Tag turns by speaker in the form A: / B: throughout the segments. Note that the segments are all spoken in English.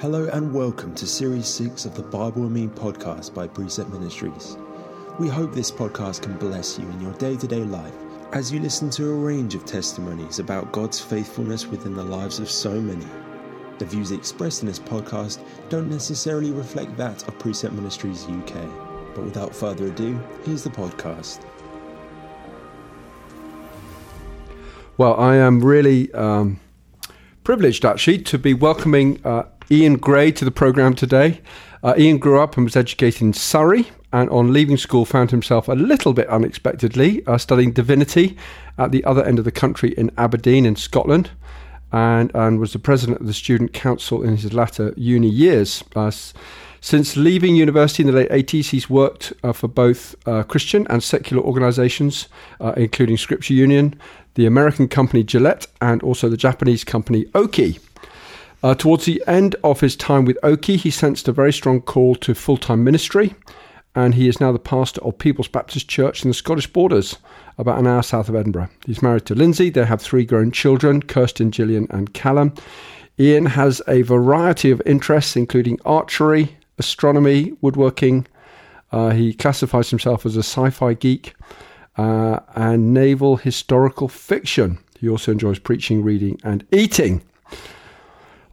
A: Hello and welcome to Series 6 of the Bible and Me podcast by Precept Ministries. We hope this podcast can bless you in your day to day life as you listen to a range of testimonies about God's faithfulness within the lives of so many. The views expressed in this podcast don't necessarily reflect that of Precept Ministries UK. But without further ado, here's the podcast.
B: Well, I am really um, privileged actually to be welcoming uh, Ian Gray to the program today. Uh, Ian grew up and was educated in Surrey, and on leaving school, found himself a little bit unexpectedly uh, studying divinity at the other end of the country in Aberdeen, in Scotland, and, and was the president of the student council in his latter uni years. Uh, since leaving university in the late 80s, he's worked uh, for both uh, Christian and secular organizations, uh, including Scripture Union, the American company Gillette, and also the Japanese company Oki. Uh, towards the end of his time with Oki, he sensed a very strong call to full time ministry, and he is now the pastor of Peebles Baptist Church in the Scottish borders, about an hour south of Edinburgh. He's married to Lindsay, they have three grown children Kirsten, Gillian, and Callum. Ian has a variety of interests, including archery, astronomy, woodworking. Uh, he classifies himself as a sci fi geek uh, and naval historical fiction. He also enjoys preaching, reading, and eating.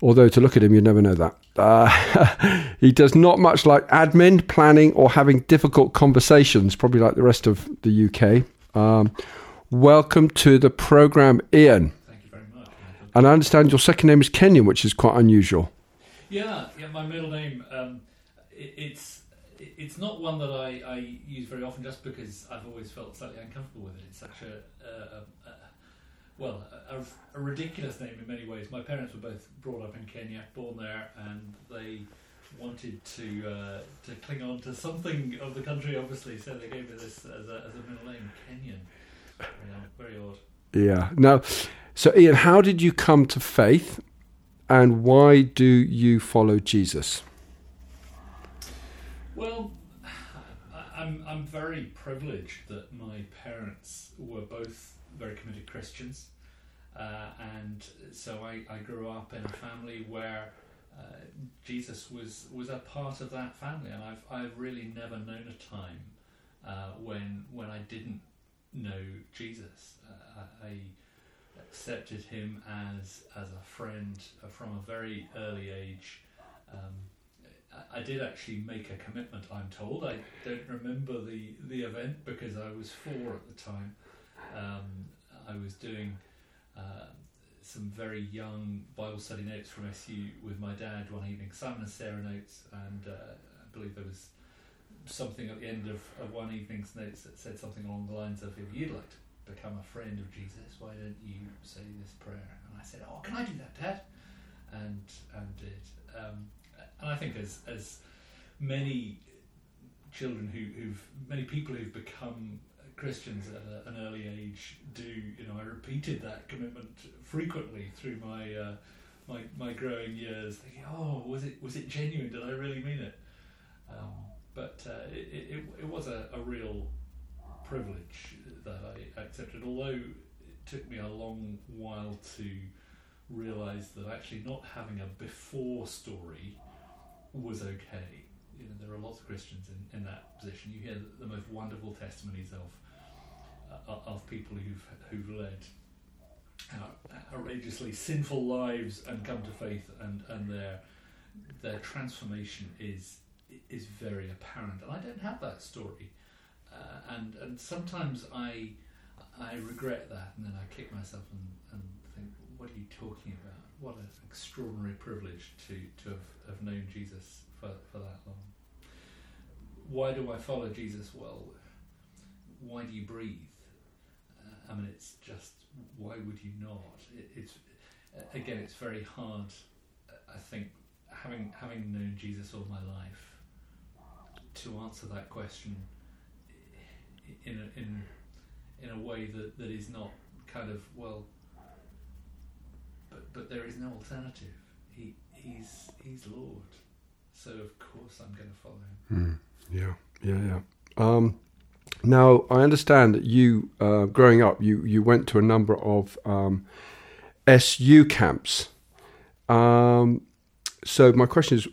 B: Although to look at him, you'd never know that. Uh, he does not much like admin, planning, or having difficult conversations, probably like the rest of the UK. Um, welcome to the program,
C: Ian. Thank you very much.
B: And I understand your second name is Kenyon, which is quite unusual.
C: Yeah, yeah. My middle name, um, it, it's it's not one that I, I, use very often, just because I've always felt slightly uncomfortable with it. It's such a, a, a, a well, a, ridiculous name in many ways. My parents were both brought up in Kenya, born there, and they wanted to uh, to cling on to something of the country, obviously. So they gave me this as a, as a middle name, Kenyon. very odd.
B: Yeah. Now, so Ian, how did you come to faith, and why do you follow Jesus?
C: Well, I'm I'm very privileged that my parents were both very committed Christians, uh, and so I, I grew up in a family where uh, Jesus was was a part of that family, and I've I've really never known a time uh, when when I didn't know Jesus. Uh, I accepted him as as a friend from a very early age. Um, I did actually make a commitment. I'm told. I don't remember the the event because I was four at the time. Um, I was doing uh, some very young Bible study notes from SU with my dad one evening, Simon and Sarah notes, and uh, I believe there was something at the end of, of one evening's notes that said something along the lines of, "If you'd like to become a friend of Jesus, why don't you say this prayer?" And I said, "Oh, can I do that, Dad?" And and did. Um, and I think as as many children who, who've many people who've become Christians at a, an early age do. You know, I repeated that commitment frequently through my uh, my my growing years, thinking, "Oh, was it was it genuine? Did I really mean it?" Um, but uh, it, it, it was a, a real privilege that I accepted, although it took me a long while to realise that actually not having a before story was okay. You know, there are lots of Christians in, in that position. You hear the, most wonderful testimonies of of people who've who've led outrageously sinful lives and come to faith, and and their their transformation is is very apparent. And I don't have that story, uh, and and sometimes I I regret that, and then I kick myself and, and think, what are you talking about? What an extraordinary privilege to to have, have known Jesus for, for that long. Why do I follow Jesus? Well, why do you breathe? I mean, it's just why would you not? It, it's again, it's very hard. I think having having known Jesus all my life to answer that question in a, in in a way that, that is not kind of well. But but there is no alternative. He he's he's Lord, so of course I'm going to follow
B: him. Mm, yeah, yeah, yeah. Um, now, I understand that you, uh, growing up, you, you went to a number of um, SU camps. Um, so my question is,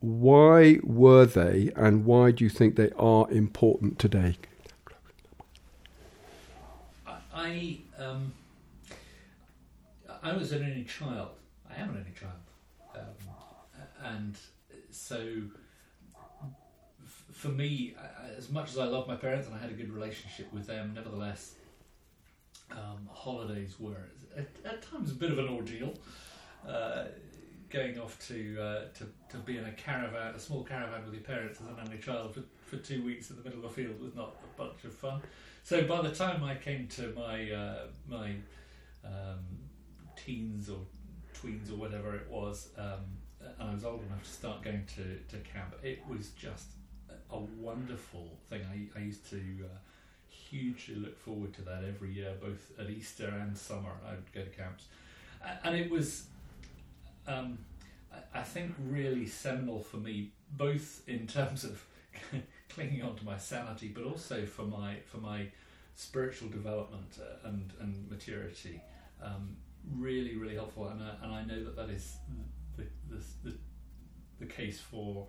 B: why were they, and why do you think they are important today?
C: I um, I was an only child. I am an only child, um, and so for me, as much as I love my parents and I had a good relationship with them, nevertheless, um, holidays were at, at, times a bit of an ordeal. Uh, going off to, uh, to to be in a caravan, a small caravan with your parents as an only child for, for two weeks in the middle of a field was not a bunch of fun. So by the time I came to my uh, my um, teens or tweens or whatever it was, um, and I was old enough to start going to, to camp, it was just a wonderful thing. I, I used to uh, hugely look forward to that every year, both at Easter and summer. I would go to camps, and it was, um, I think, really seminal for me, both in terms of clinging on to my sanity, but also for my for my spiritual development uh, and and maturity. Um, really, really helpful, and, uh, and I know that that is the the, the, the case for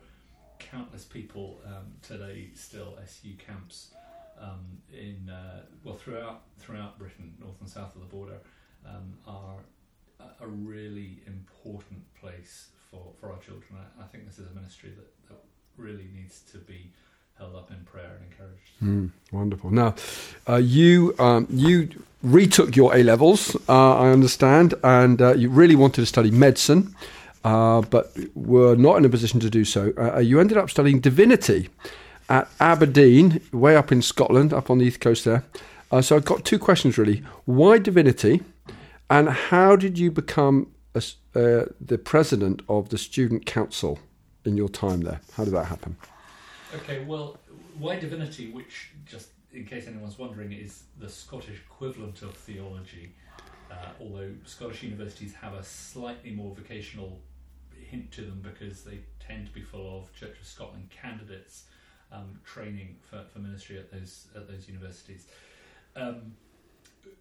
C: countless people um, today. Still, SU camps um, in uh, well throughout throughout Britain, north and south of the border, um, are a really important place for, for our children. I, I think this is a ministry that, that really needs to be held up in prayer and encouraged.
B: Mm, wonderful. Now, uh, you um, you retook your A levels, uh, I understand, and uh, you really wanted to study medicine, uh, but were not in a position to do so. Uh, you ended up studying divinity at Aberdeen, way up in Scotland, up on the east coast there. Uh, so I've got two questions really: Why divinity, and how did you become a, the president of the student council in your time there? How did that happen?
C: Okay, well, why divinity, which, just in case anyone's wondering, is the Scottish equivalent of theology, uh, although Scottish universities have a slightly more vocational hint to them because they tend to be full of Church of Scotland candidates um, training for, for ministry at those at those universities. Um,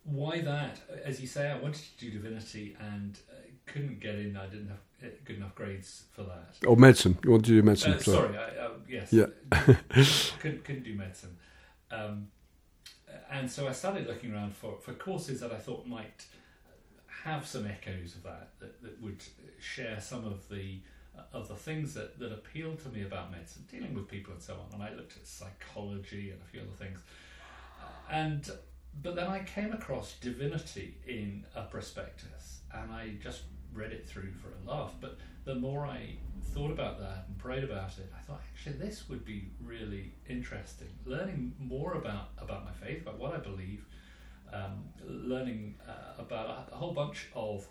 C: why that? As you say, I wanted to do divinity and uh, couldn't get in. I didn't have good enough grades for that.
B: Or medicine. You want to do medicine?
C: Uh, sorry, I, uh, yes.
B: Yeah.
C: couldn't, couldn't do medicine. Um, and so I started looking around for, for courses that I thought might have some echoes of that, that, that would share some of the uh, of the things that, that appealed to me about medicine, dealing with people and so on. And I looked at psychology and a few other things. Uh, and but then I came across divinity in a prospectus, and I just read it through for a laugh. But the more I thought about that and prayed about it, I thought actually this would be really interesting. Learning more about about my faith, about what I believe, um, learning uh, about a, whole bunch of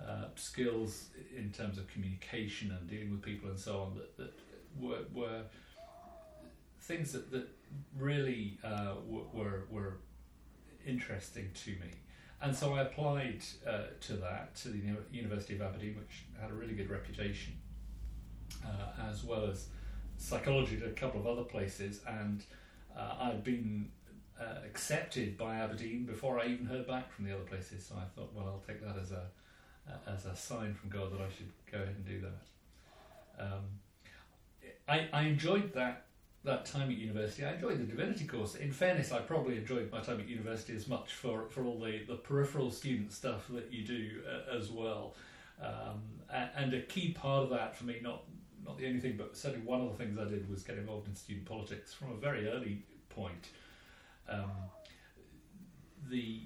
C: uh, skills in terms of communication and dealing with people and so on that, that were, were things that, that really uh, were, were interesting to me. And so I applied uh, to that, to the University of Aberdeen, which had a really good reputation, uh, as well as psychology at a couple of other places. And uh, I'd been uh, accepted by Aberdeen before I even heard back from the other places. So I thought, well, I'll take that as a as a sign from God that I should go ahead and do that. Um, I, I enjoyed that that time at university. I enjoyed the divinity course. In fairness, I probably enjoyed my time at university as much for, for all the, the peripheral student stuff that you do uh, as well. Um, and a key part of that for me, not not the only thing, but certainly one of the things I did was get involved in student politics from a very early point. Um, the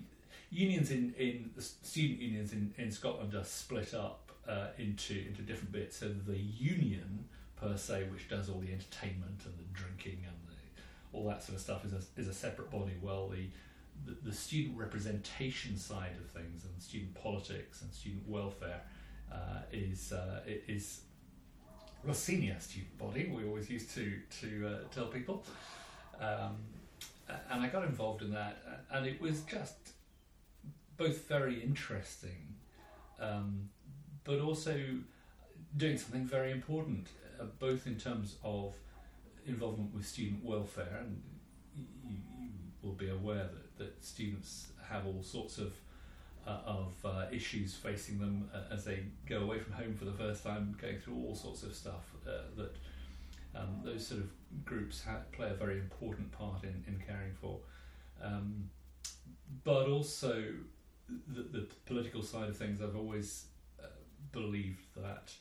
C: unions in, in the student unions in, in Scotland are split up uh, into into different bits. So the union per se, which does all the entertainment and the drinking and the, all that sort of stuff, is a, is a separate body. Well, the, the, student representation side of things and student politics and student welfare uh, is uh, is a senior student body. We always used to to uh, tell people, um, and I got involved in that, and it was just both very interesting, um, but also doing something very important uh, both in terms of involvement with student welfare, and you, you will be aware that, that students have all sorts of uh, of uh, issues facing them uh, as they go away from home for the first time, going through all sorts of stuff uh, that um, those sort of groups ha- play a very important part in, in caring for. Um, but also, the, the political side of things, I've always uh, believed that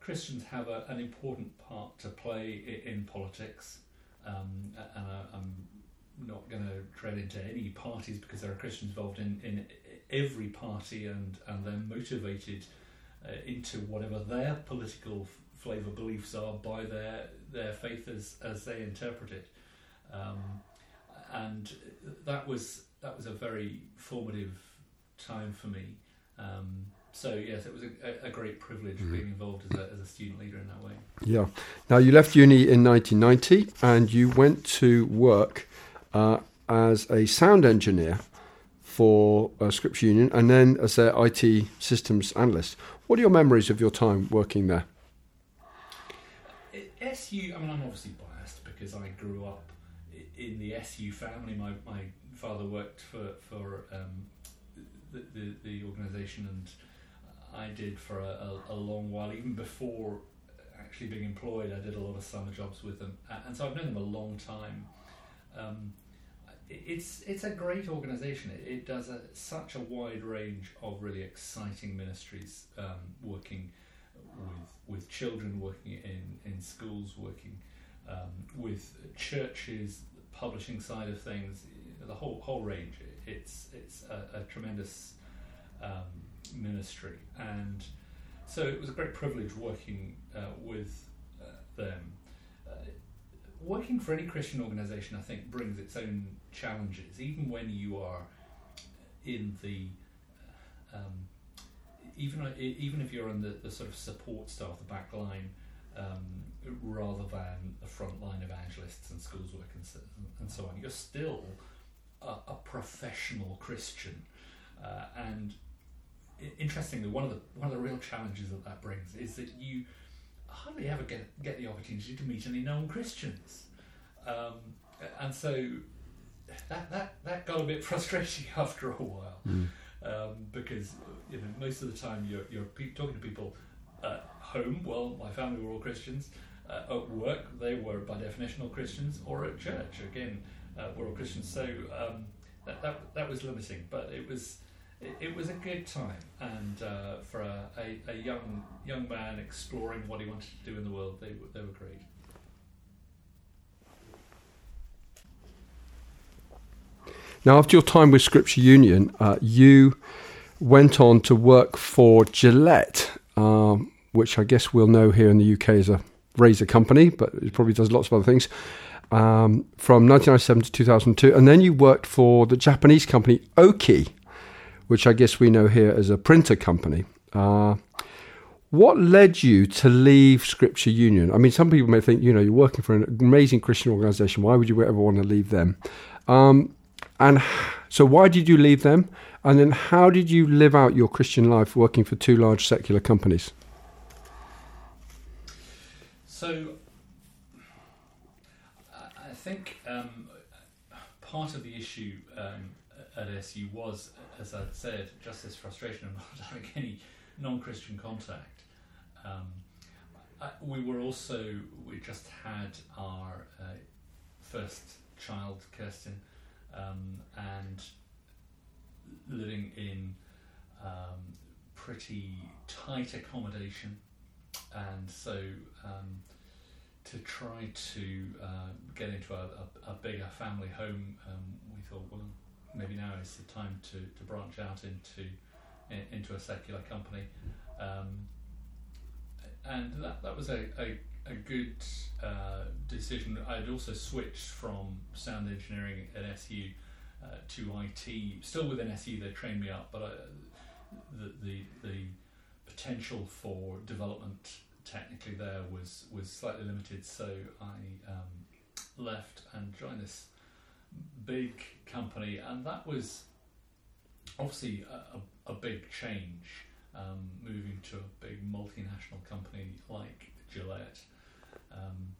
C: Christians have a, an important part to play in, in politics. Um, and I, I'm not going to tread into any parties because there are Christians involved in, in every party and, and they're motivated uh, into whatever their political f- flavour beliefs are by their, their faith as, as they interpret it. Um, and that was that was a very formative time for me. Um, so yes, it was a, a great privilege
B: Mhm.
C: being involved as a, as a student leader in that way.
B: Yeah. Now you left uni in 1990 and you went to work uh, as a sound engineer for uh, Scripture Union and then as their IT systems analyst. What are your memories of your time working there?
C: SU, I mean, I'm obviously biased because I grew up in the SU family. My, my father worked for, for um, the, the, the organisation, and I did for a, a, a long while, even before actually being employed. I did a lot of summer jobs with them, and so I've known them a long time. Um, it's it's a great organisation. It, it does a, such a wide range of really exciting ministries, um, working with with children, working in in schools, working um, with churches, publishing side of things, the whole whole range. It's it's a, a tremendous um, ministry, and so it was a great privilege working uh, with uh, them. Uh, working for any Christian organisation, I think, brings its own challenges, even when you are in the um, even even if you're on the, the sort of support staff, the back line, um, rather than the front line evangelists and schools work and so, and so on, you're still a, a professional Christian. Uh, and interestingly, one of the one of the real challenges that that brings is that you hardly ever get get the opportunity to meet any non Christians, um, and so that that that got a bit frustrating after a while. Um, because you know most of the time you're you're pe- talking to people at home. Well, my family were all Christians. Uh, at work, they were by definition all Christians, or at church again, uh, we're all Christians. So um, that, that that was limiting, but it was. It, it was a good time, and uh, for a, a, a young young man exploring what he wanted to do in the world, they they were great.
B: Now, after your time with Scripture Union, uh, you went on to work for Gillette, um, which I guess we'll know here in the UK is a razor company, but it probably does lots of other things. Um, from 1997 to 2002, and then you worked for the Japanese company Oki, which I guess we know here as a printer company. Uh, what led you to leave Scripture Union? I mean, some people may think, you know, you're working for an amazing Christian organization. Why would you ever want to leave them? Um, and so, why did you leave them? And then, how did you live out your Christian life working for two large secular companies?
C: So, I I think um, part of the issue um, at SU was, as I'd said, just this frustration of not having any non-Christian contact. Um, I, we were also we just had our uh, first child, Kirsten, um, and living in um, pretty tight accommodation, and so. Um, to try to uh, get into a, a, a bigger family home, um, we thought, well, maybe now is the time to, to branch out into in, into a secular company, um, and that that was a a, a good uh, decision. I'd also switched from sound engineering at SU to IT. Still within SE, they trained me up, but I, the the the potential for development technically there was was slightly limited, so I um, left and joined this big company, and that was obviously a, a, a big change, um, moving to a big multinational company like Gillette. Um,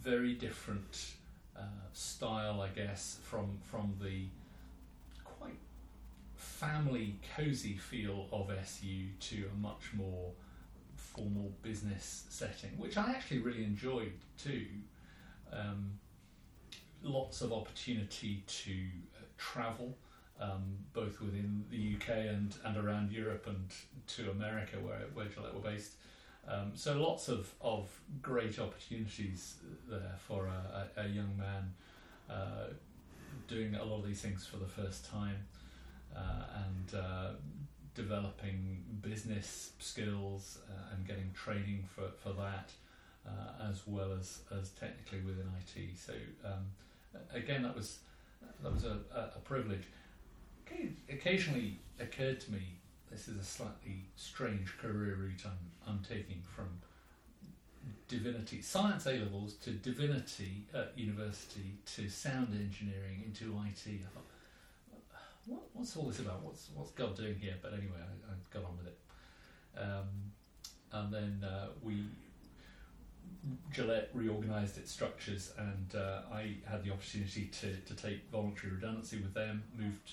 C: very different uh, style, I guess, from from the quite family, cozy feel of SU to a much more formal business setting, which I actually really enjoyed too. Um, lots of opportunity to uh, travel, um, both within the UK and, and around Europe and to America, where, where Gillette were based. Um, so lots of, of great opportunities there for a, a, a young man uh, doing a lot of these things for the first time uh, and uh, developing business skills uh, and getting training for, for that, uh, as well as, as technically within IT. So um, again, that was that was a, a, privilege. Occasionally occurred to me this is a slightly strange career route I'm, I'm taking from divinity, science A levels to divinity at university to sound engineering into IT. I thought, what, what's all this about? What's what's God doing here? But anyway, I, I got on with it. Um, and then uh, we Gillette reorganised its structures, and uh, I had the opportunity to, to take voluntary redundancy with them. Moved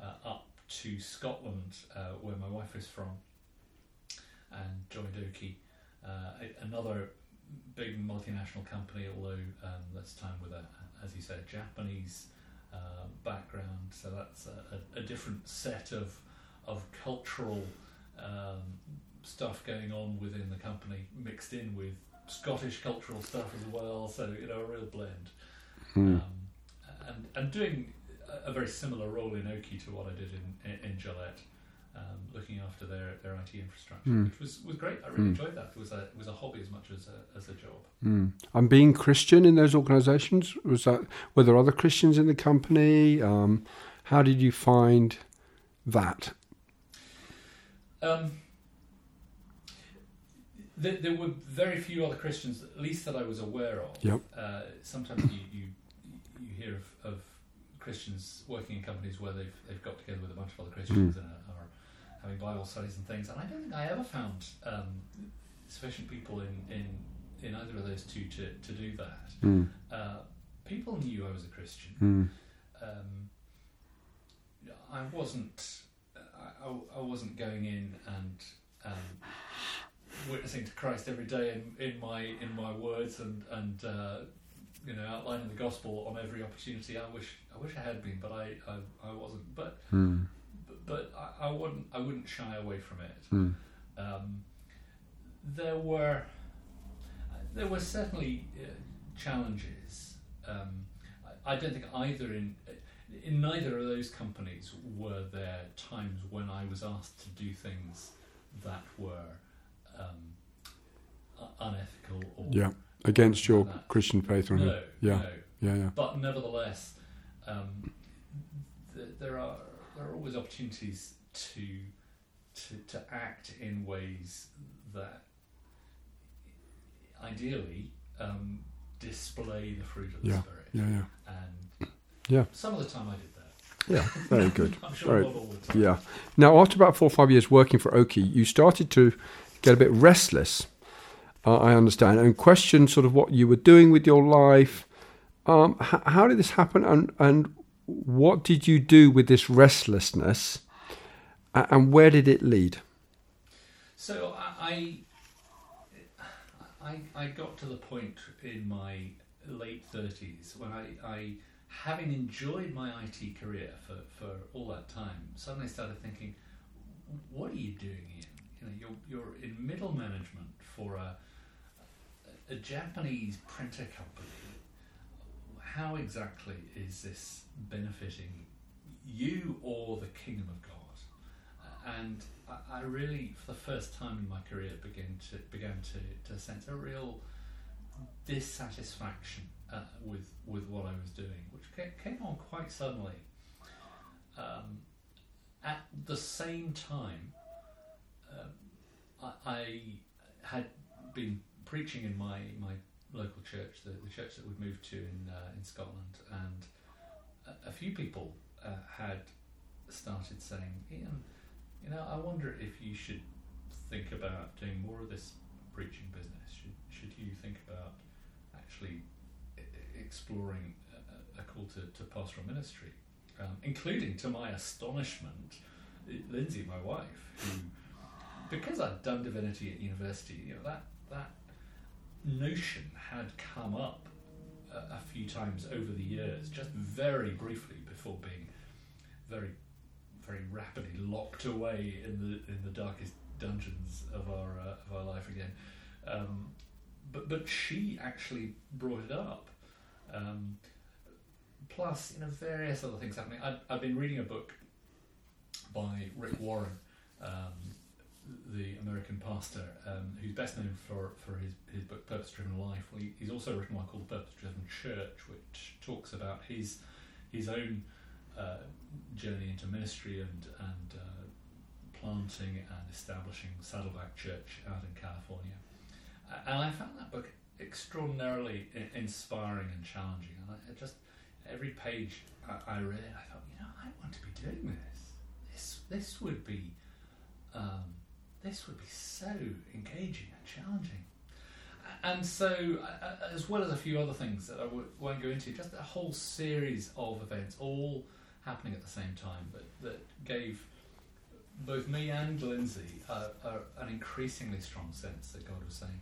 C: uh, up to Scotland, uh, where my wife is from, and joined Oki, uh, another big multinational company. Although um, this time with a, as you said, Japanese uh, background, so that's a, a, a, different set of of cultural um, stuff going on within the company, mixed in with Scottish cultural stuff as well. So you know, a real blend,
B: mm. um,
C: and and doing a, very similar role in Oki to what I did in in, Gillette. Um, looking after their, their IT infrastructure, mm. which was, was great. I really mm. enjoyed that. It was a it was a hobby as much as a, as a job.
B: Mm. And being Christian in those organisations was that were there other Christians in the company? Um, how did you find that?
C: Um, there, there, were very few other Christians, at least that I was aware of.
B: Yep.
C: Uh, sometimes you, you you hear of, of Christians working in companies where they've they've got together with a bunch of other Christians mm. and are having Bible studies and things. And I don't think I ever found um, sufficient people in, in in either of those two to, to do that.
B: Mm.
C: Uh, people knew I was a Christian.
B: Mm.
C: Um, I wasn't. I, I, wasn't going in and um, witnessing to Christ every day in, in my in my words and and uh, you know, outlining the gospel on every opportunity. I wish I wish I had been, but I I, I wasn't. But
B: mm.
C: but, but I, I, wouldn't I wouldn't shy away from it.
B: Mm.
C: Um, there were there were certainly uh, challenges. Um, I, I, don't think either in in neither of those companies were there times when I was asked to do things that were um, unethical or
B: yeah against your that. Christian faith, or
C: no,
B: yeah,
C: no.
B: yeah, yeah.
C: But nevertheless, um, th- there are there are always opportunities to to to act in ways that ideally um, display the fruit of the
B: yeah,
C: spirit.
B: Yeah, yeah,
C: and
B: yeah.
C: Some of the time I did that.
B: Yeah, very good.
C: I'm sure
B: very, Yeah. Now, after about four or five years working for Oki, you started to get a bit restless uh, I understand, and question sort of what you were doing with your life. Um, h- how did this happen, and and what did you do with this restlessness, and where did it lead?
C: So I, I, I got to the point in my late thirties when I, I, having enjoyed my IT career for, for all that time, suddenly started thinking, what are you doing here? You know, you're you're in middle management for a a Japanese printer company, how exactly is this benefiting you or the kingdom of God? And I, I really, for the first time in my career, began to began to, to sense a real dissatisfaction uh, with with what I was doing, which came on quite suddenly. Um, at the same time, uh, I, I had been preaching in my, my local church, the, the church that we'd moved to in uh, in Scotland, and a, a few people uh, had started saying, Ian, you know, I wonder if you should think about doing more of this preaching business. Should should you think about actually exploring a, a call to, to pastoral ministry? um, including to my astonishment, Lindsay, my wife, who, because I'd done divinity at university, you know that that notion had come up a, a few times over the years, just very briefly before being very very rapidly locked away in the in the darkest dungeons of our uh, of our life again. Um, but but she actually brought it up. Um, plus, you know, various other things happening. I've, been reading a book by Rick Warren, um, the American pastor, um, who's best known for, for his, his book Purpose Driven Life. Well, he, he's also written one called Purpose Driven Church, which talks about his his own uh, journey into ministry and and uh, planting and establishing Saddleback Church out in California. And I found that book extraordinarily inspiring and challenging. And I just every page I, read, I thought, you know, I want to be doing this. This this would be um, this would be so engaging and challenging. And so, as well as a few other things that I w- won't go into, just a whole series of events, all happening at the same time, that, that gave both me and Lindsay uh, an increasingly strong sense that God was saying,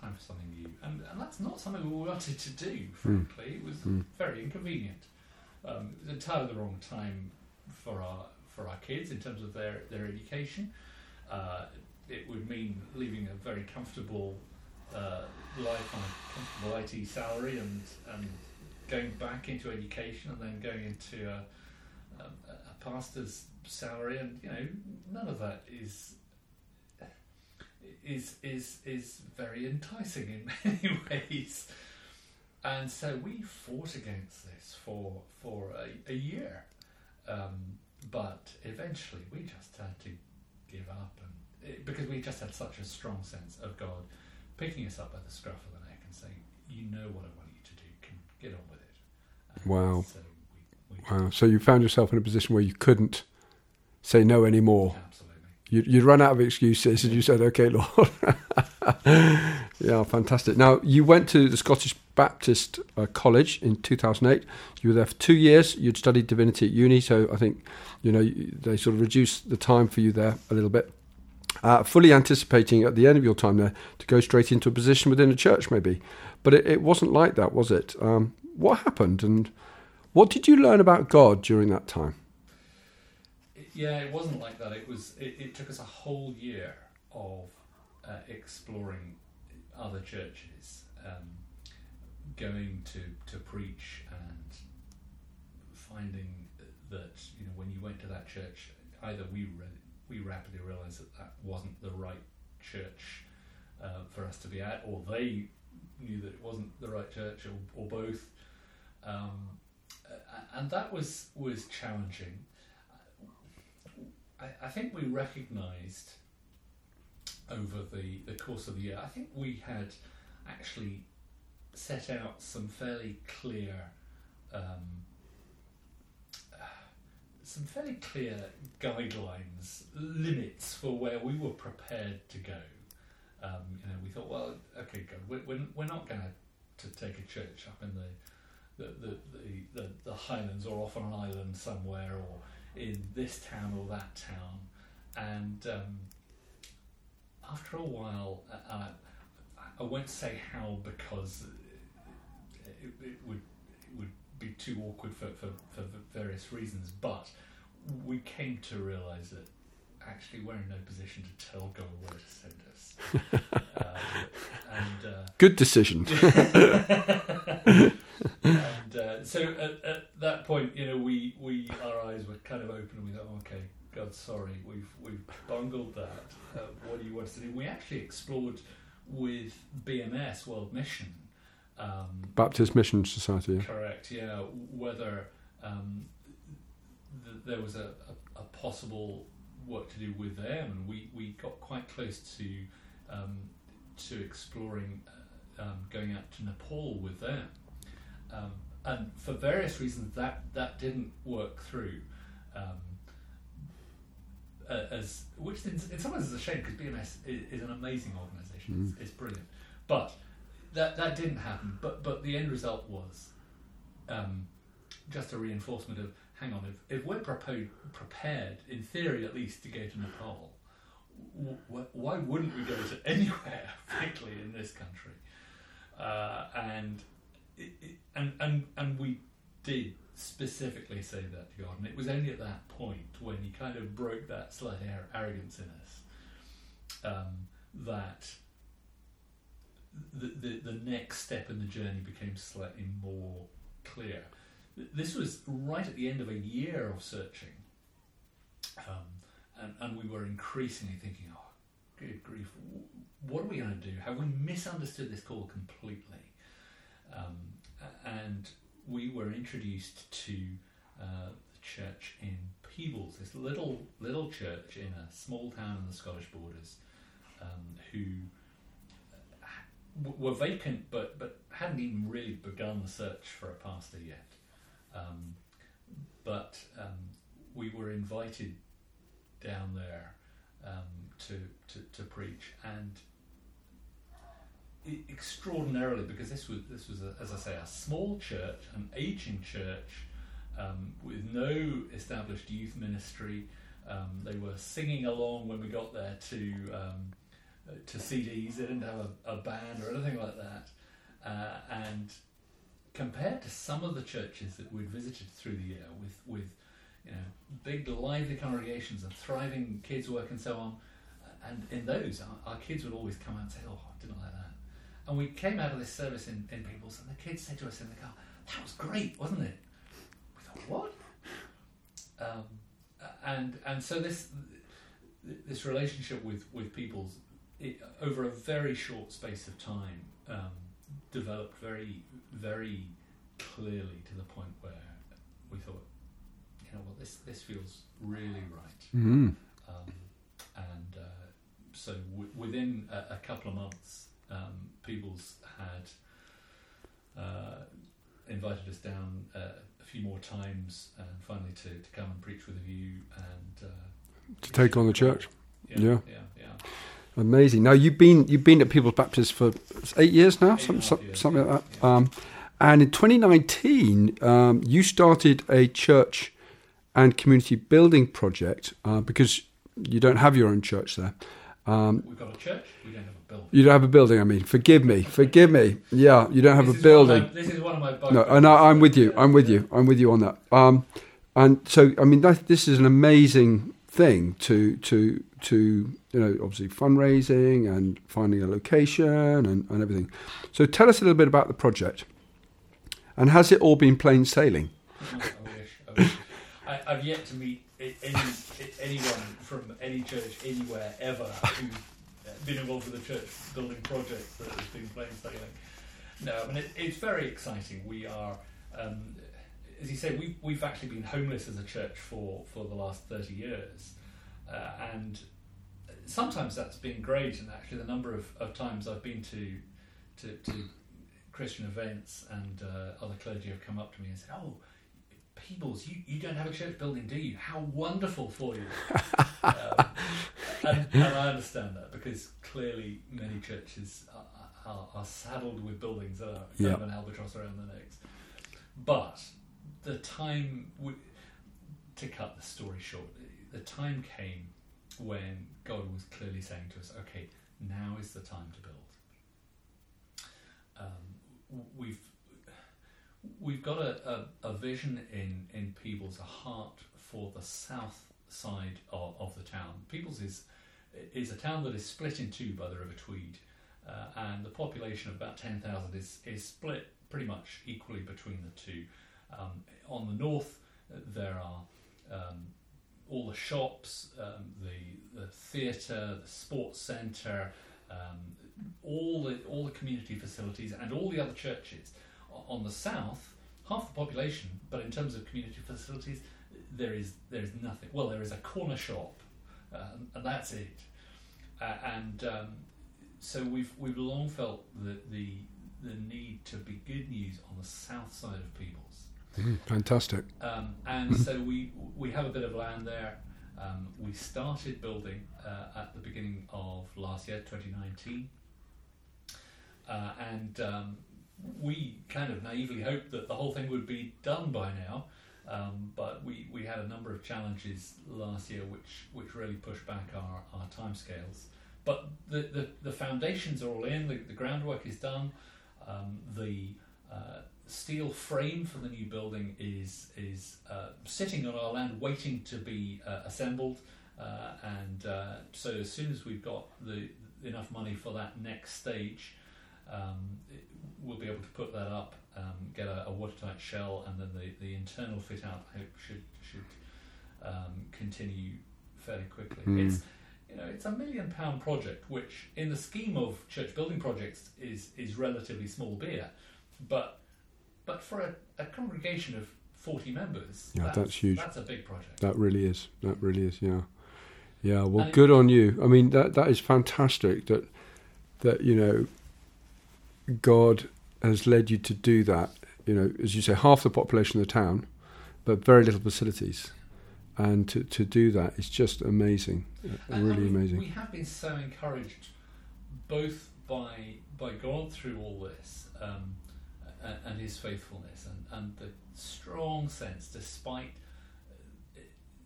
C: time for something new. And, and that's not something we wanted to do, hmm. frankly. Mm. It was mm. very inconvenient. Um, it was entirely the wrong time for our for our kids in terms of their, their education. Uh, it would mean leaving a very comfortable uh, life on a comfortable IT salary and, and going back into education and then going into a, a, a pastor's salary. And, you know, none of that is is is is very enticing in many ways. And so we fought against this for for a, a year, um, but eventually we just had to give up, and it, because we just had such a strong sense of God picking us up by the scruff of the neck and saying, "You know what I want you to do. Can get on with it."
B: And wow. So we, we wow. So you found yourself in a position where you couldn't say no anymore.
C: Absolutely
B: you, you'd run out of excuses and you said, okay, Lord. yeah, fantastic. Now, you went to the Scottish Baptist uh, College in 2008. You were there for two years. You'd studied divinity at uni, so I think, you know, they sort of reduced the time for you there a little bit. Uh, fully anticipating at the end of your time there to go straight into a position within a church, maybe. But it, it wasn't like that, was it? Um, what happened and what did you learn about God during that time?
C: yeah, it wasn't like that. It was. It, it took us a whole year of uh, exploring other churches, um, going to to preach, and finding that you know when you went to that church, either we re- we rapidly realised that that wasn't the right church uh, for us to be at, or they knew that it wasn't the right church, or, or both. Um, and that was was challenging. I, I think we recognised over the, the course of the year, I think we had actually set out some fairly clear um, some fairly clear guidelines, limits for where we were prepared to go. Um, you know, we thought, well, okay, good. We're, we're, we're not going to take a church up in the the, the, the, the, the Highlands or off on an island somewhere or in this town or that town. And um, after a while, uh, uh I won't say how because it, it, would it would be too awkward for, for, for various reasons, but we came to realise that actually we're in no position to tell God where to send us. um, and, uh,
B: Good decision.
C: and uh, so at, at, that point, you know, we, we our eyes were kind of open, and we thought, okay, God, sorry, we've we've bungled that. Uh, what do you want us to do? We actually explored with BMS World Mission, um,
B: Baptist Mission Society.
C: Correct. Yeah, whether um, th- there was a, a, a, possible work to do with them, and we, we got quite close to um, to exploring uh, um, going out to Nepal with them. Um, and for various reasons, that, that didn't work through. Uh, as which in, in, some ways is a shame because BMS is, is, an amazing organisation. Mm. It's, it's, brilliant, but that that didn't happen. But but the end result was um, just a reinforcement of hang on, if, if we're prepared, in theory at least, to go to Nepal, w- w- why wouldn't we go to anywhere, frankly, in this country? Uh, and, it, it, and and and we did specifically say that to God, and it was only at that point when He kind of broke that slight ar- arrogance in us um, that the, the the next step in the journey became slightly more clear. This was right at the end of a year of searching, um, and, and we were increasingly thinking, oh, good grief, what are we going to do? Have we misunderstood this call completely? Um, and we were introduced to uh, the church in Peebles, this little little church in a small town in the Scottish borders, um, who uh, were vacant but but hadn't even really begun the search for a pastor yet. Um, but um, we were invited down there um, to, to, to preach, and extraordinarily because this was this was a, as I say a small church, an aging church um, with no established youth ministry. Um, they were singing along when we got there to um, to CDs. They didn't have a, a, band or anything like that. Uh, and compared to some of the churches that we'd visited through the year, with with you know big lively congregations and thriving kids work and so on, and in those our, our kids would always come out and say, "Oh, I didn't like that." And we came out of this service in, in Peebles, and the kids said to us in the car, "That was great, wasn't it?" We thought, "What?" Um, and and so this this relationship with with Peebles it, over a very short space of time um, developed very very clearly to the point where we thought, you know, well, this this feels really right.
B: Mm-hmm.
C: Um, and uh, so w- within a, a, couple of months, Peebles had uh, invited us down uh, a few more times, and finally to, to come and preach with a view and uh,
B: to take on the church.
C: Yeah,
B: yeah,
C: yeah, yeah.
B: Amazing. Now you've been you've been at Peebles Baptist for eight years now,
C: Eight
B: some,
C: and half
B: some,
C: years,
B: something
C: yeah,
B: like that.
C: yeah.
B: Um, and in 2019, um, you started a church and community building project uh, because you don't have your own church there. Um,
C: We've got a church. We don't have a building.
B: you don't have a building. I mean, forgive me, forgive me. Yeah, you don't have
C: This
B: a
C: is one of
B: building.
C: my- this is one of my.
B: No, and I, I'm with you. I'm with you. I'm with you on that. Um, and so, I mean, that, this is an amazing thing to to to you know, obviously fundraising and finding a location and, and everything. So, tell us a little bit about the project. And has it all been plain sailing?
C: I wish. I wish. I, I've yet to meet any anyone from any church anywhere ever who's been involved with a church building project that has been plain sailing. No, I mean it, it's very exciting. We are, um, as you say, we've, we've actually been homeless as a church for, for the last thirty years, uh, and sometimes that's been great. And actually, the number of, of times I've been to to, to Christian events and uh, other clergy have come up to me and said, "Oh, Peebles, you, you don't have a church building, do you? How wonderful for you!" um, and, and I understand that because clearly many churches are, are, are saddled with buildings that are of an albatross around their necks. But the time, w- to cut the story short, the time came when God was clearly saying to us, "Okay, now is the time to build." Um, we've we've got a, a, a vision in, in Peebles, a heart for the south side of, of the town. Peebles is is a town that is split in two by the River Tweed, uh, and the population of about ten thousand is is split pretty much equally between the two. Um, on the north, uh, there are um, all the shops, um, the the theatre, the sports centre, um, all the all the community facilities, and all the other churches. On the south, half the population, but in terms of community facilities, there is there is nothing. Well, there is a corner shop, uh, and that's it. Uh, and um, so we've we've long felt that the the need to be good news on the south side of Peebles.
B: fantastic.
C: Um, and so we we have a bit of land there. Um, we started building uh, at the beginning of last year, 2019, uh, and um, we kind of naively hoped that the whole thing would be done by now. Um, but we, we had a number of challenges last year which, which really pushed back our, our timescales. But the, the, the foundations are all in, the, the groundwork is done, um, the uh, steel frame for the new building is, is uh, sitting on our land waiting to be uh, assembled. Uh, and uh, so as soon as we've got the, enough money for that next stage, um, we'll be able to put that up, um, get a, a, watertight shell, and then the, the internal fit out I hope should should um, continue fairly quickly.
B: Mm.
C: It's you know it's a million pound project, which in the scheme of church building projects is is relatively small beer, but but for a, a congregation of forty members,
B: yeah,
C: that's,
B: that's huge.
C: That's a big project.
B: That really is. That really is. Yeah. Yeah, well, and good on you. I mean, that that is fantastic. That that you know, God has led you to do that. You know, as you say, half the population of the town, but very little facilities, and to to do that is just amazing,
C: and
B: really amazing.
C: We have been so encouraged, both by by God through all this, um, and, and His faithfulness, and and the strong sense, despite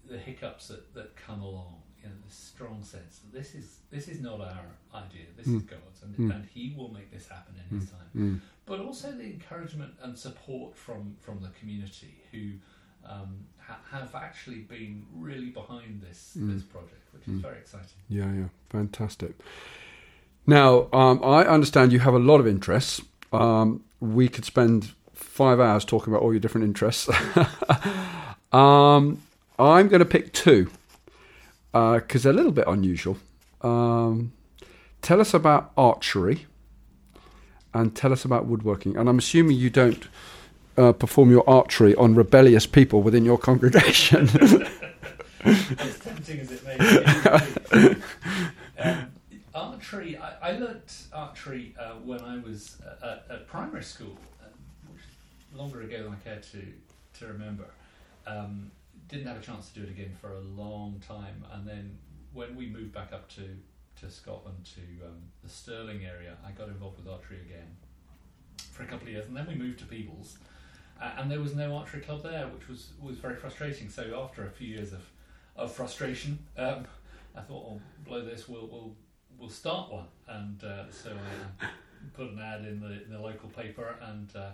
C: the hiccups that, that come along, you know, the strong sense that this is this is not our idea, this
B: Mm.
C: is God's, and,
B: Mm.
C: and He will make this happen in His time.
B: Mm.
C: But also the encouragement and support from from the community who um, ha- have actually been really behind this
B: Mm.
C: this project, which is very exciting.
B: Yeah, yeah, fantastic. Now, um, I understand you have a lot of interests. Um, we could spend five hours talking about all your different interests. um, I'm going to pick two because they're a little bit unusual. Um, tell us about archery and tell us about woodworking. And I'm assuming you don't uh, perform your archery on rebellious people within your congregation.
C: as tempting as it may be. um, archery, I, I learnt archery uh, when I was uh, at, at primary school, uh, longer ago than I care to, to remember. Um, didn't have a chance to do it again for a long time, and then when we moved back up to, to Scotland to um, the Stirling area, I got involved with archery again for a couple of years, and then we moved to Peebles, uh, and there was no archery club there, which was, was very frustrating. So after a few years of of frustration, um, I thought, "I'll blow this. We'll we'll we'll start one." And uh, so I put an ad in the in the local paper and uh,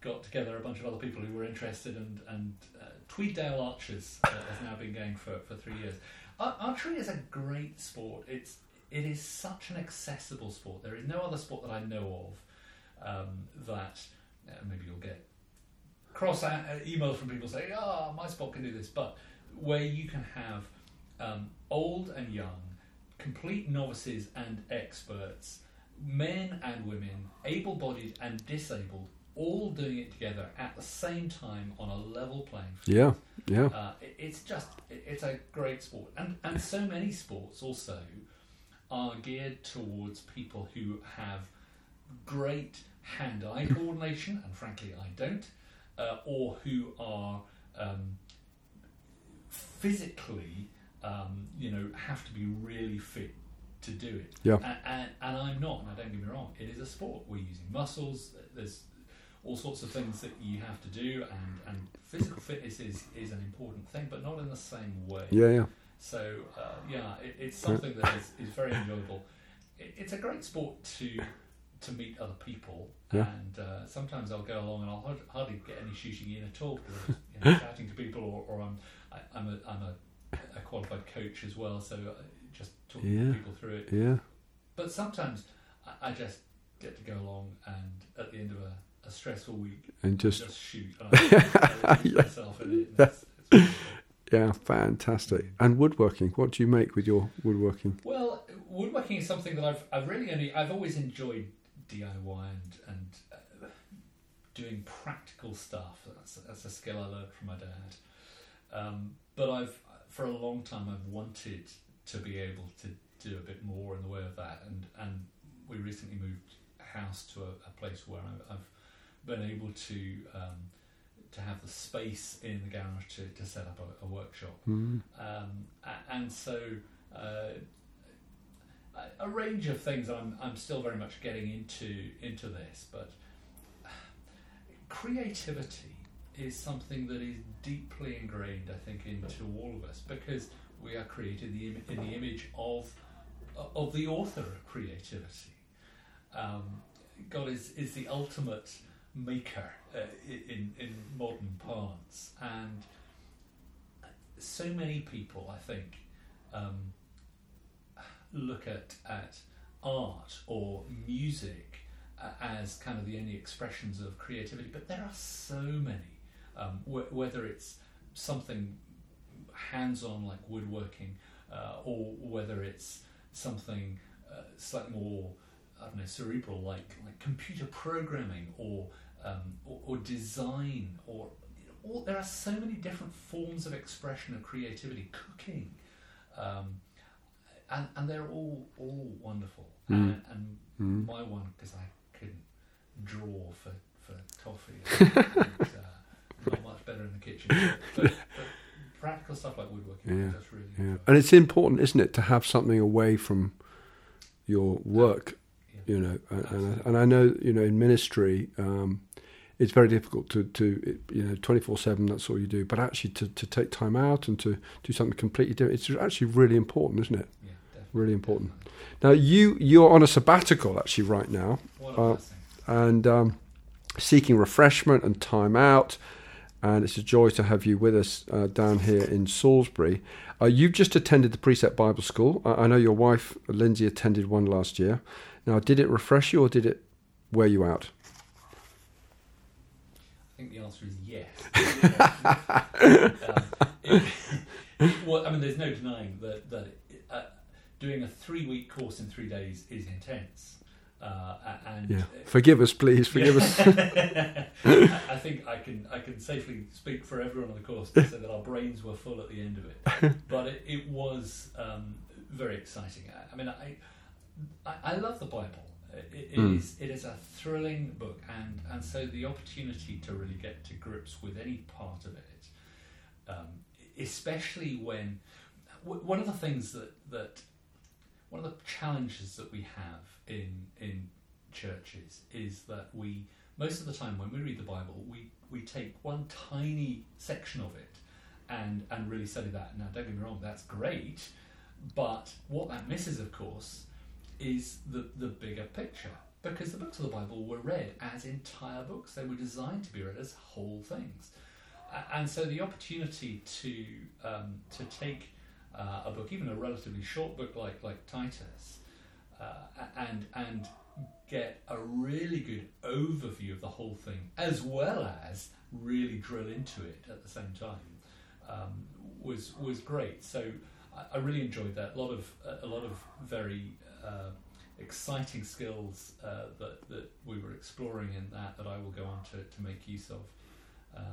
C: got together a bunch of other people who were interested. And and uh, Tweeddale Archers uh, has now been going for, for three years. Ar- archery is a great sport. It's it is such an accessible sport. There is no other sport that I know of um, that uh, maybe you'll get cross uh, emails from people saying, "Ah, my sport can do this," but where you can have um, old and young, complete novices and experts, men and women, able bodied and disabled, all doing it together at the same time on a level playing field.
B: yeah, yeah.
C: Uh, it, it's just, it, it's a great sport. And, and so many sports also are geared towards people who have great hand eye coordination, and frankly, I don't, uh, or who are. Um, physically, um, you know, have to be really fit to do it.
B: Yeah.
C: And, and, and I'm not. Now, don't get me wrong. It is a sport. We're using muscles. There's all sorts of things that you have to do, and, and physical fitness is, is an important thing, but not in the same way.
B: Yeah, yeah.
C: So uh, yeah, it, it's something that is, is very enjoyable. It, it's a great sport to to meet other people,
B: Yeah.
C: and uh, sometimes I'll go along and I'll hard- hardly get any shooting in at all because I'm you know, chatting to people, or, or I'm I, I'm a I'm a, a qualified coach as well, so just talking
B: Yeah.
C: to people through it.
B: Yeah.
C: But sometimes I, I just get to go along and at the end of a, a stressful week,
B: And just
C: just shoot I
B: Yeah.
C: myself in it. and It's, it's really good.
B: yeah, fantastic. And woodworking. What do you make with your woodworking?
C: Well, woodworking is something that I've I've really only I've always enjoyed DIY and and uh, doing practical stuff. That's that's a skill I learned from my dad. Um, but I've for a long time I've wanted to be able to do a bit more in the way of that, and and we recently moved house to a, a place where I, I've been able to. Um, to have the space in the garage to, to set up a, a workshop
B: Mm.
C: um, and so uh, a, range of things. I'm I'm still very much getting into into this, but creativity is something that is deeply ingrained, I think, into all of us because we are created in the, Im- in the image of of the author of creativity. Um, God is, is the ultimate maker uh, in, in modern parlance, and so many people, I think, um, look at, at art or music uh, as kind of the only expressions of creativity, but there are so many, um, wh- whether it's something hands on like woodworking, uh, or whether it's something uh, slightly more I don't know cerebral like like computer programming or um, or, or, design or you know, all, there are so many different forms of expression of creativity cooking um, and, and they're all all wonderful
B: Mm.
C: and, and
B: Mm.
C: my one because I couldn't draw for for toffee and, uh, not much better in the kitchen but, but practical stuff like woodworking
B: Yeah,
C: just really
B: Yeah. And it's important, isn't it, to have something away from your work,
C: Yeah.
B: you know. And, and, I, and I know, you know, in ministry, um, it's very difficult to, to you know, 24 7, that's all you do. But actually, to, to take time out and to do something completely different, it's actually really important, isn't it?
C: Yeah.
B: Really important.
C: definitely.
B: Now, you, you're on a sabbatical actually right now. Uh, and um, seeking refreshment and time out. And it's a joy to have you with us uh, down here in Salisbury. Uh, you've just attended the Precept Bible School. I, I know your wife, Lindsay, attended one last year. Now, did it refresh you or did it wear you out?
C: I think the answer is yes. um, it, it, well, I mean, there's no denying that that uh, doing a three-week course in three days is intense. Uh, and
B: Yeah. Forgive us, please. Forgive us.
C: I I think I can I can safely speak for everyone on the course to say that our brains were full at the end of it. But it, it was um, very exciting. I, I mean, I, I I love the Bible. It, it
B: Mm.
C: is it is a thrilling book, and and so the opportunity to really get to grips with any part of it, um, especially when w- one of the things that that one of the challenges that we have in in churches is that we most of the time when we read the Bible we we take one tiny section of it and and really study that. Now don't get me wrong, that's great, but what that misses of course is the the bigger picture. Because the books of the Bible were read as entire books. They were designed to be read as whole things. And so the opportunity to um, to take uh, a book, even a relatively short book like like Titus, uh, and and get a really good overview of the whole thing, as well as really drill into it at the same time, um, was was great. So I, I really enjoyed that. A lot of a lot of very uh, exciting skills uh, that that we were exploring in that that I will go on to, to make use of. Um,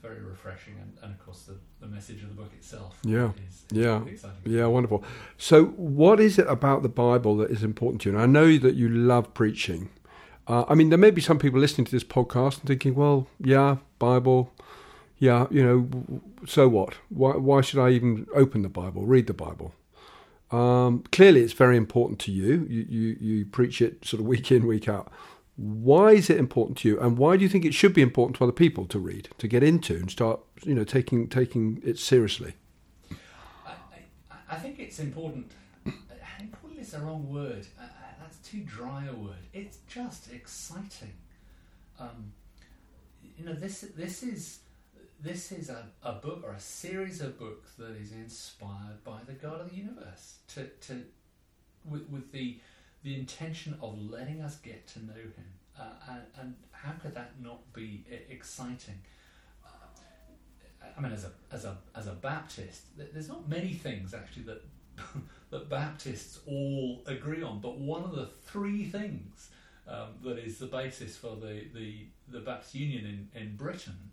C: very refreshing, and, and of course the, the message of the book itself.
B: Yeah.
C: is, is
B: Yeah.
C: really exciting.
B: Yeah, wonderful. So, what is it about the Bible that is important to you? And I know that you love preaching. Uh, I mean, there may be some people listening to this podcast and thinking, well, yeah, Bible, yeah, you know, so what? Why, why should I even open the Bible, read the Bible? Um, clearly, it's very important to you. You, you. you preach it sort of week in, week out. Why is it important to you, and why do you think it should be important to other people to read, to get into, and start, you know, taking taking it seriously?
C: I, I, I think it's important. Important is the wrong word. Uh, that's too dry a word. It's just exciting. Um, you know, this this is this is a, a book or a series of books that is inspired by the God of the universe to, to with, with the the intention of letting us get to know Him. Uh, and, and how could that not be exciting? Uh, I mean, as a as a as a Baptist, there's not many things actually that that Baptists all agree on, but one of the three things um, that is the basis for the the, the Baptist Union in, in Britain,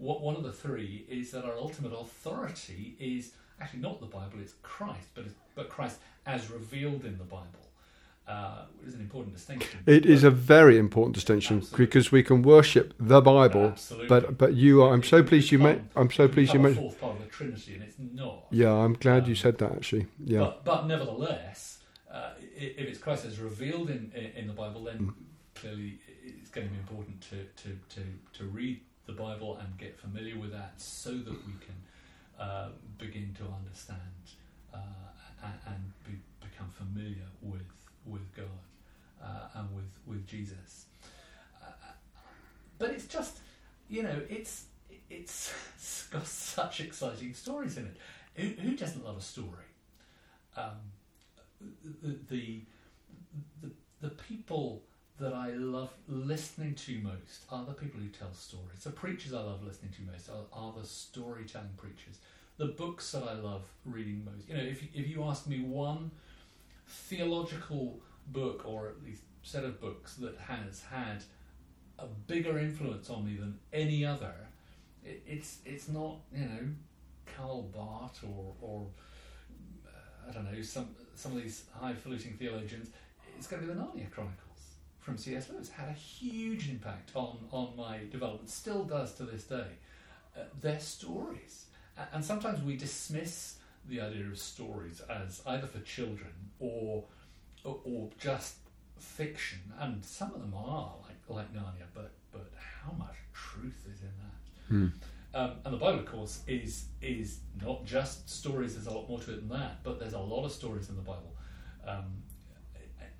C: what one of the three is that our ultimate authority is actually not the Bible; it's Christ, but it's, but Christ as revealed in the Bible. Uh, is an important distinction.
B: It is a very important distinction
C: Absolutely.
B: because we can worship the Bible,
C: Absolutely.
B: but but you are. I'm so pleased you meant. I'm so pleased you meant.
C: fourth part of the Trinity, and it's not.
B: Yeah, I'm glad you
C: Um,
B: said that actually. Yeah,
C: But, but nevertheless, uh, if it's Christ as revealed in, in, in the Bible, then
B: Mm.
C: clearly it's going to be important to, to, to, to read the Bible and get familiar with that so that we can uh, begin to understand uh, and, be, become familiar with with God uh, and with with Jesus. But it's just, you know, it's it's got such exciting stories in it. Who, who doesn't love a story? Um, the, the the the people that I love listening to most are the people who tell stories. The preachers I love listening to most are, are the storytelling preachers. The books that I love reading most. You know, if if you ask me one theological book or at least set of books that has had a bigger influence on me than any other, it, it's it's not you know Karl Barth or or uh, I don't know some some of these highfalutin theologians. It's going to be the Narnia Chronicles from C.S. Lewis. Had a huge impact on on my development. Still does to this day. Uh, their stories, and sometimes we dismiss the idea of stories as either for children or or, or just fiction, and some of them are like like Narnia, but but how much truth is in that?
B: Hmm.
C: Um, and the Bible, of course, is is not just stories. There's a lot more to it than that. But there's a lot of stories in the Bible, um,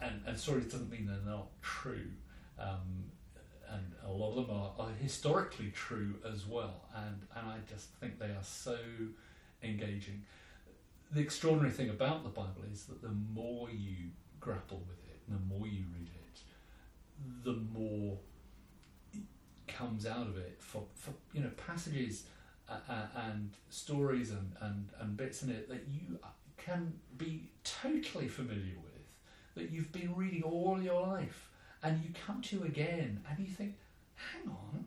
C: and, and stories doesn't mean they're not true. Um, and a lot of them are, are, historically true as well. And and I just think they are so engaging. The extraordinary thing about the Bible is that the more you grapple with it, and the more you read it, the more comes out of it for, for you know passages uh, uh, and stories and, and, and bits in it that you can be totally familiar with that you've been reading all your life and you come to again and you think hang on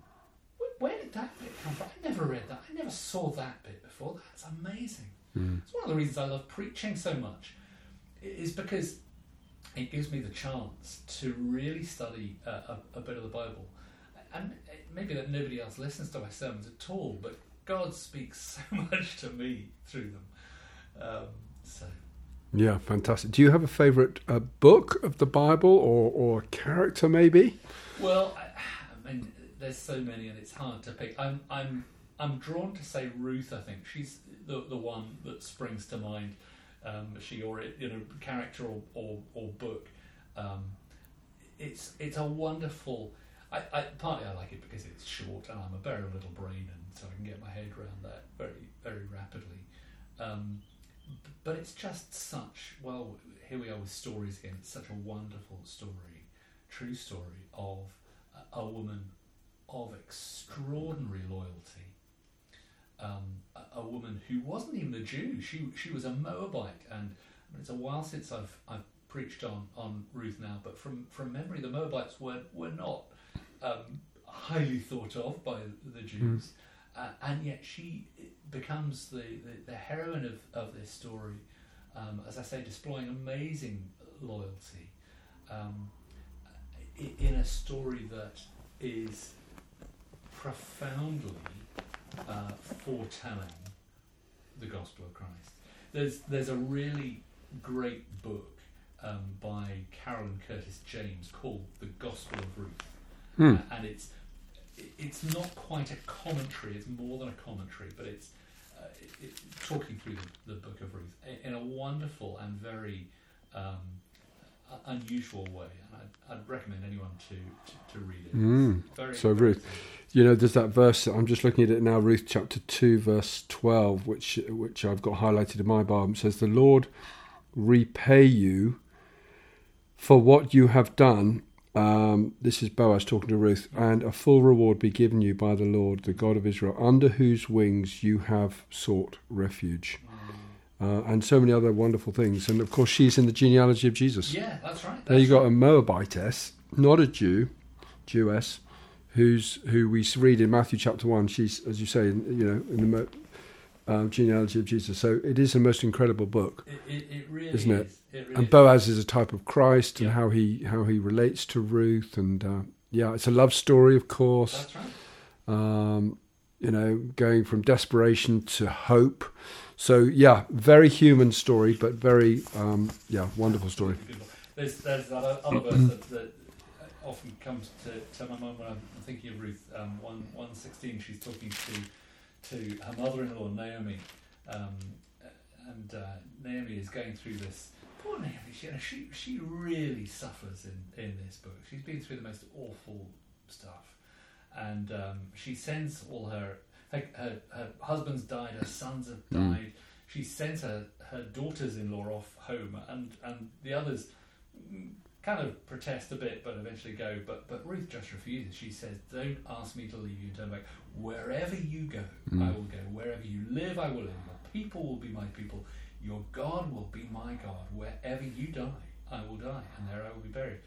C: where did that bit come from I never read that I never saw that bit before that's amazing
B: mm.
C: it's one of the reasons I love preaching so much is because it gives me the chance to really study a, a, a bit of the Bible and maybe that nobody else listens to my sermons at all, but God speaks so much to me through them. Um, so.
B: Yeah, fantastic. Do you have a favourite uh, book of the Bible or, or character, maybe?
C: Well, I, I, mean, there's so many, and it's hard to pick. I'm, I'm, I'm drawn to say Ruth. I think she's the the one that springs to mind. Um, she or it, you know, character or or, or book. Um, it's it's a wonderful I, I, partly I like it because it's short and I'm a very little brain and so I can get my head around that very very rapidly. Um, but it's just such well here we are with stories again. It's such a wonderful story, true story of a, a woman of extraordinary loyalty. Um, a, a, woman who wasn't even a Jew. She she was a Moabite, and I mean, it's a while since I've I've preached on, on Ruth now, but from, from memory, the Moabites were were not um, highly thought of by the Jews, mm. Uh, and yet she becomes the, the, the heroine of, of this story, um, as I say, displaying amazing loyalty um, in a story that is profoundly uh, foretelling the gospel of Christ. There's there's a really great book um, by Carolyn Curtis James called The Gospel of Ruth
B: Hmm.
C: Uh, and it's it's not quite a commentary. It's more than a commentary, but it's uh, it, it, talking through the, the, Book of Ruth in a wonderful and very um, unusual way. And I'd, I'd, recommend anyone to to, to read it.
B: Mm. so Ruth, you know, there's that verse. I'm just looking at it now. Ruth chapter two, verse twelve, which which I've got highlighted in my Bible. It says, "The Lord repay you for what you have done." Um, this is Boaz talking to Ruth, and a full reward be given you by the Lord, the God of Israel, under whose wings you have sought refuge. Uh, and so many other wonderful things. And of course, she's in the genealogy of Jesus.
C: Yeah, that's right. That's
B: there you got a Moabitess, not a Jew, Jewess, who's who we read in Matthew chapter one. She's, as you say, in, you know, in the um, genealogy of Jesus. So it is a most incredible book,
C: it, it, it really
B: isn't it?
C: Is. really
B: and. Boaz is a type of Christ
C: Yeah.
B: and how he how he relates to Ruth, and uh, yeah, it's a love story, of course.
C: That's right.
B: Um, you know, going from desperation to hope. So yeah, very human story, but very um, yeah, wonderful story.
C: There's there's that other verse that, that often comes to, to my mind when I'm thinking of Ruth. Um, one one sixteen, she's talking to to her mother-in-law Naomi, um, and uh, Naomi is going through this. Poor Naomi, she, you know, she she really suffers in in this book. She's been through the most awful stuff, and um, she sends all her her, her her husband's died, her sons have
B: Mm.
C: died. She sends her her daughters-in-law off home, and and the others mm, kind of protest a bit, but eventually go. But but Ruth just refuses. She says, "Don't ask me to leave you and turn back. Wherever you go, I
B: Mm.
C: will go. Wherever you live, I will live. Your people will be my people. Your God will be my God. Wherever you die, I will die, and there I will be buried."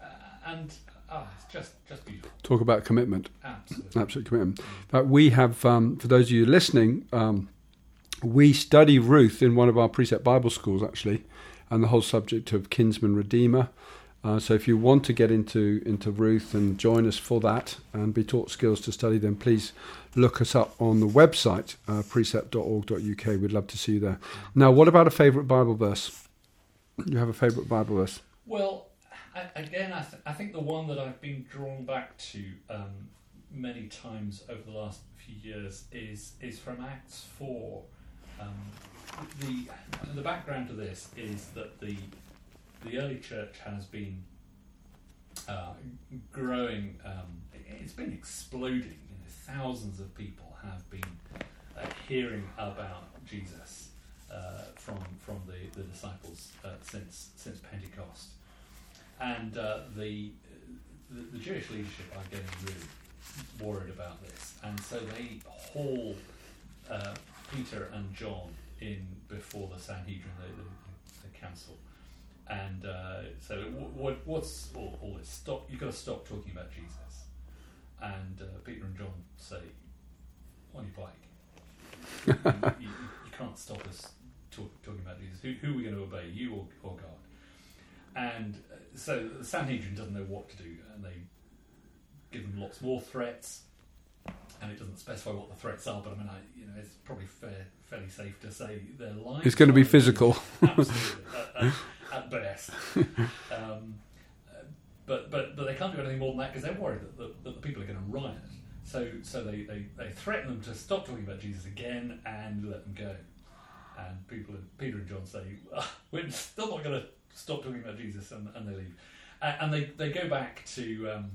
C: Uh, and ah, it's just just beautiful.
B: Talk about commitment.
C: Absolutely.
B: Absolute commitment. Fact, we have, um, for those of you listening, um, we study Ruth in one of our precept Bible schools, actually, and the whole subject of kinsman redeemer. Uh, so if you want to get into into Ruth and join us for that and be taught skills to study, then please look us up on the website uh, precept.org.uk. We'd love to see you there. Now, what about a favourite Bible verse? You have a favourite Bible verse?
C: Well, I, again, I, th- I think the one that I've been drawn back to um, many times over the last few years is is from Acts four. Um, the the background to this is that the the early church has been uh, growing. Um, it's been exploding. You know, thousands of people have been uh, hearing about Jesus uh, from from the, the disciples uh, since since Pentecost, and uh, the, the the Jewish leadership are getting really worried about this, and so they haul uh, Peter and John in before the Sanhedrin, the, the, the council. And uh, so, what, what, what's all, all this? Stop! You've got to stop talking about Jesus. And uh, Peter and John say, "On your bike, you, you, you can't stop us talk, talking about Jesus. Who, who are we going to obey, you or, or God?" And uh, so the Sanhedrin doesn't know what to do, and they give them lots more threats. And it doesn't specify what the threats are, but I mean, I, you know, it's probably fair, fairly safe to say their lives.
B: It's going to be physical.
C: Absolutely, at, at, at best. Um, but but but they can't do anything more than that because they're worried that the, that the people are going to riot. So so they, they, they threaten them to stop talking about Jesus again and let them go. And people, Peter and John say, "Ah, "We're still not going to stop talking about Jesus," and, and they leave. Uh, and they, they go back to um,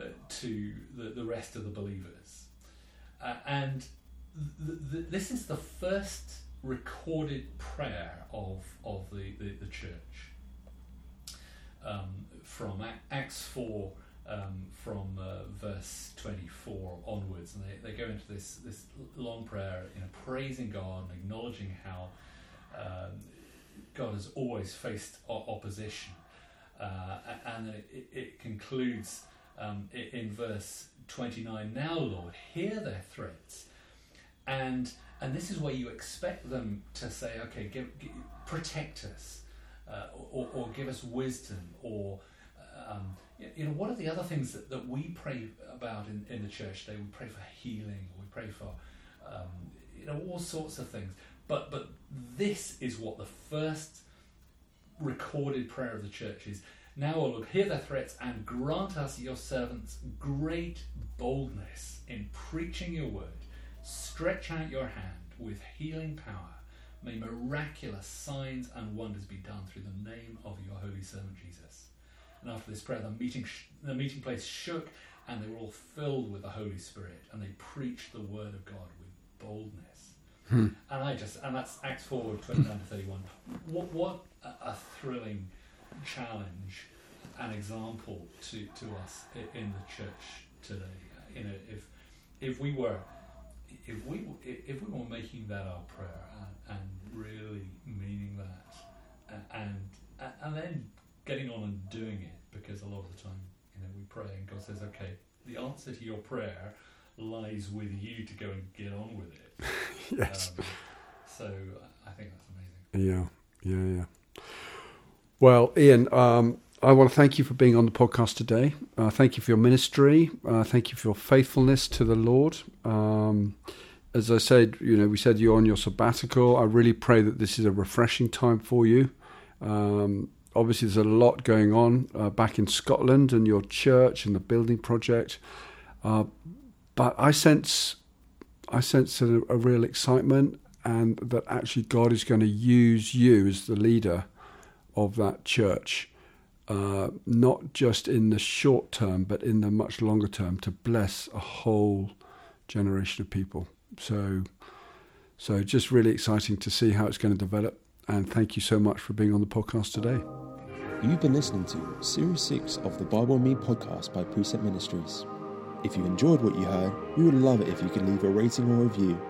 C: uh, to the, the rest of the believers. Uh, and th- th- this is the first recorded prayer of of the, the, the church. Um, from Ac- Acts 4 um, from uh, verse 24 onwards. And they, they go into this this long prayer you know praising God and acknowledging how um, God has always faced opposition. Uh, and it, it concludes um, in verse 29 now Lord hear their threats. And and this is where you expect them to say okay give, give, protect us uh, or, or give us wisdom or um, you know what are the other things that, that we pray about in, in the church today? We pray for healing we pray for um, you know all sorts of things. But but this is what the first recorded prayer of the church is now o lord hear their threats and grant us your servants great boldness in preaching your word. Stretch out your hand with healing power. May miraculous signs and wonders be done through the name of your holy servant jesus. And after this prayer the meeting sh- the meeting place shook and they were all filled with the holy spirit and they preached the word of god with boldness. Hmm. And I just, and that's Acts 4, 29 to 31. What, what a, a thrilling challenge and example to, to us in the church today. You know, if, if we were, if we, if we were making that our prayer and, and really meaning that and, and then getting on and doing it, because a lot of the time, you know, we pray and God says, okay, the answer to your prayer lies with you to go and get on with it.
B: yes.
C: Um, so uh, I think that's amazing.
B: Yeah, yeah, yeah. Well, Ian, um, I want to thank you for being on the podcast today. Uh, thank you for your ministry. Uh, thank you for your faithfulness to the Lord. Um, as I said, you know, we said you're on your sabbatical. I really pray that this is a refreshing time for you. Um, obviously, there's a lot going on uh, back in Scotland and your church and the building project. Uh, but I sense, I sense a, a real excitement, and that actually God is going to use you as the leader of that church. Uh, not just in the short term, but in the much longer term, to bless a whole generation of people. So, so just really exciting to see how it's going to develop. And thank you so much for being on the podcast today.
A: You've been listening to Series 6 of the Bible Me podcast by Precept Ministries. If you enjoyed what you heard, we would love it if you could leave a rating or review.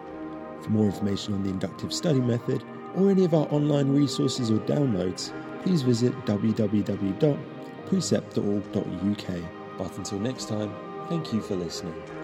A: For more information on the inductive study method or any of our online resources or downloads, please visit www.precept.org.uk. But until next time, thank you for listening.